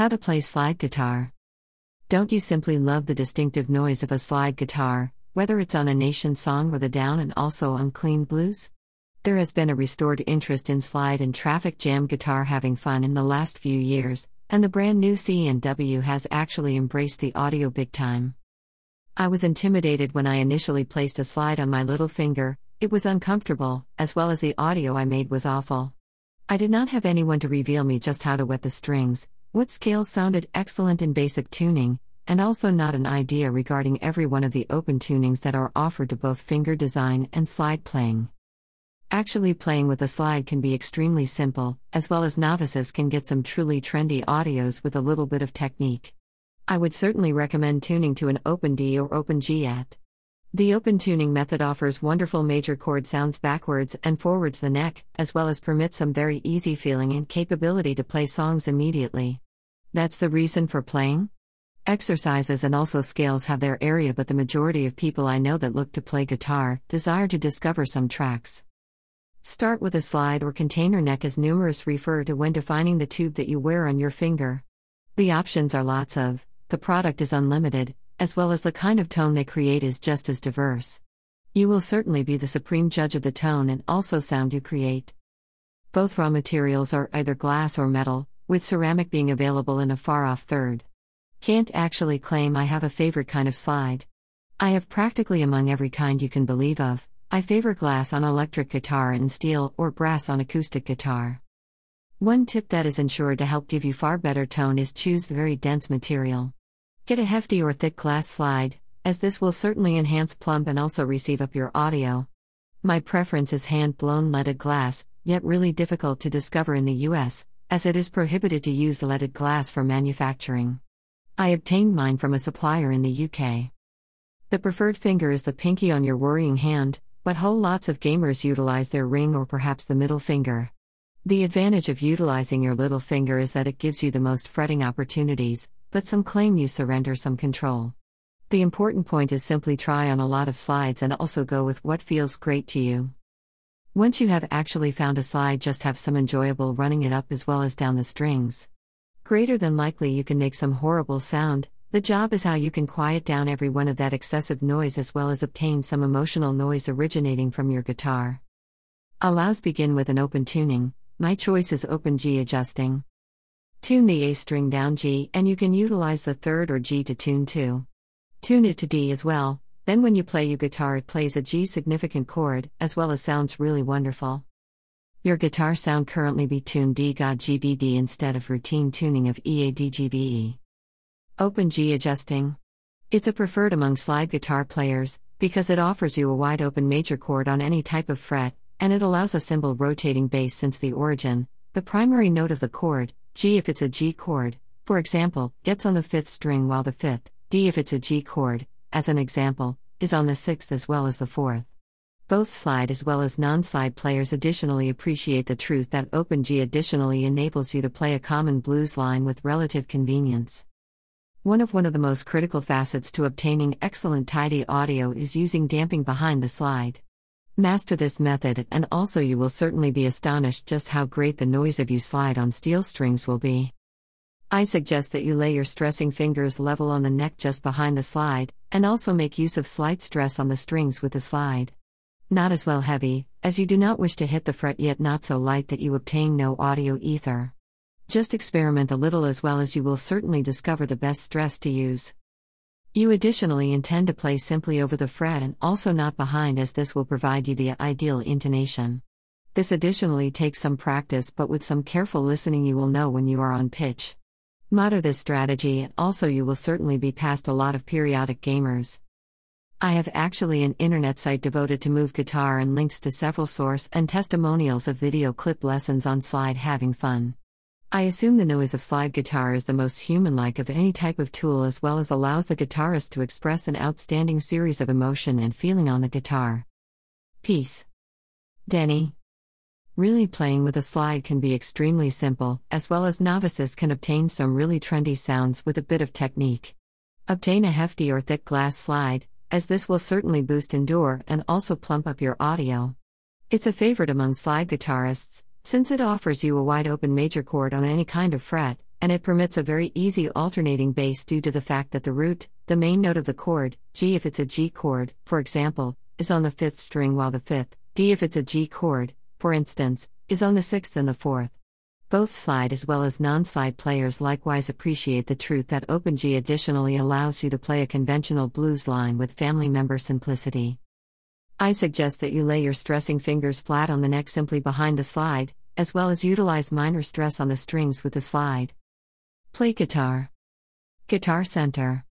How to play slide guitar. Don't you simply love the distinctive noise of a slide guitar, whether it's on a nation song or the down and also on clean blues? There has been a restored interest in slide and traffic jam guitar having fun in the last few years, and the brand new C&W has actually embraced the audio big time. I was intimidated when I initially placed a slide on my little finger, it was uncomfortable, as well as the audio I made was awful. I did not have anyone to reveal me just how to wet the strings, what scales sounded excellent in basic tuning, and also not an idea regarding every one of the open tunings that are offered to both finger design and slide playing. Actually, playing with a slide can be extremely simple, as well as novices can get some truly trendy audios with a little bit of technique. I would certainly recommend tuning to an Open D or Open G at. The open tuning method offers wonderful major chord sounds backwards and forwards the neck, as well as permits some very easy feeling and capability to play songs immediately. That's the reason for playing? Exercises and also scales have their area, but the majority of people I know that look to play guitar desire to discover some tracks. Start with a slide or container neck as numerous refer to when defining the tube that you wear on your finger. The options are lots of, the product is unlimited, as well as the kind of tone they create is just as diverse. You will certainly be the supreme judge of the tone and also sound you create. Both raw materials are either glass or metal, with ceramic being available in a far off third. Can't actually claim I have a favorite kind of slide. I have practically among every kind you can believe of. I favor glass on electric guitar and steel or brass on acoustic guitar. One tip that is ensured to help give you far better tone is choose very dense material. Get a hefty or thick glass slide, as this will certainly enhance plump and also receive up your audio. My preference is hand blown leaded glass, yet really difficult to discover in the US, as it is prohibited to use leaded glass for manufacturing. I obtained mine from a supplier in the UK. The preferred finger is the pinky on your worrying hand, but whole lots of gamers utilize their ring or perhaps the middle finger. The advantage of utilizing your little finger is that it gives you the most fretting opportunities, but some claim you surrender some control. The important point is simply try on a lot of slides and also go with what feels great to you. Once you have actually found a slide, just have some enjoyable running it up as well as down the strings. Greater than likely, you can make some horrible sound. The job is how you can quiet down every one of that excessive noise as well as obtain some emotional noise originating from your guitar. Allows begin with an open tuning. My choice is open G adjusting. Tune the A string down G, and you can utilize the third or G to tune to. Tune it to D as well, then when you play your guitar, it plays a G significant chord, as well as sounds really wonderful. Your guitar sound currently be tuned D God GBD instead of routine tuning of EADGBE. Open G adjusting. It's a preferred among slide guitar players, because it offers you a wide open major chord on any type of fret, and it allows a simple rotating bass since the origin, the primary note of the chord, G if it's a G chord, for example, gets on the fifth string while the fifth, D if it's a G chord, as an example, is on the sixth as well as the fourth. Both slide as well as non slide players additionally appreciate the truth that Open G additionally enables you to play a common blues line with relative convenience. One of one of the most critical facets to obtaining excellent tidy audio is using damping behind the slide. Master this method, and also you will certainly be astonished just how great the noise of you slide on steel strings will be. I suggest that you lay your stressing fingers level on the neck just behind the slide, and also make use of slight stress on the strings with the slide. Not as well heavy, as you do not wish to hit the fret, yet not so light that you obtain no audio ether. Just experiment a little as well as you will certainly discover the best stress to use. You additionally intend to play simply over the fret and also not behind, as this will provide you the ideal intonation. This additionally takes some practice, but with some careful listening, you will know when you are on pitch. Modder this strategy, and also, you will certainly be past a lot of periodic gamers. I have actually an internet site devoted to move guitar and links to several source and testimonials of video clip lessons on slide having fun. I assume the noise of slide guitar is the most human like of any type of tool as well as allows the guitarist to express an outstanding series of emotion and feeling on the guitar. Peace. Denny. Really playing with a slide can be extremely simple, as well as novices can obtain some really trendy sounds with a bit of technique. Obtain a hefty or thick glass slide, as this will certainly boost endure and also plump up your audio. It's a favorite among slide guitarists, since it offers you a wide open major chord on any kind of fret, and it permits a very easy alternating bass due to the fact that the root, the main note of the chord, G if it's a G chord, for example, is on the fifth string while the fifth, D if it's a G chord, for instance, is on the sixth and the fourth. Both slide as well as non slide players likewise appreciate the truth that Open G additionally allows you to play a conventional blues line with family member simplicity. I suggest that you lay your stressing fingers flat on the neck simply behind the slide, as well as utilize minor stress on the strings with the slide. Play guitar. Guitar Center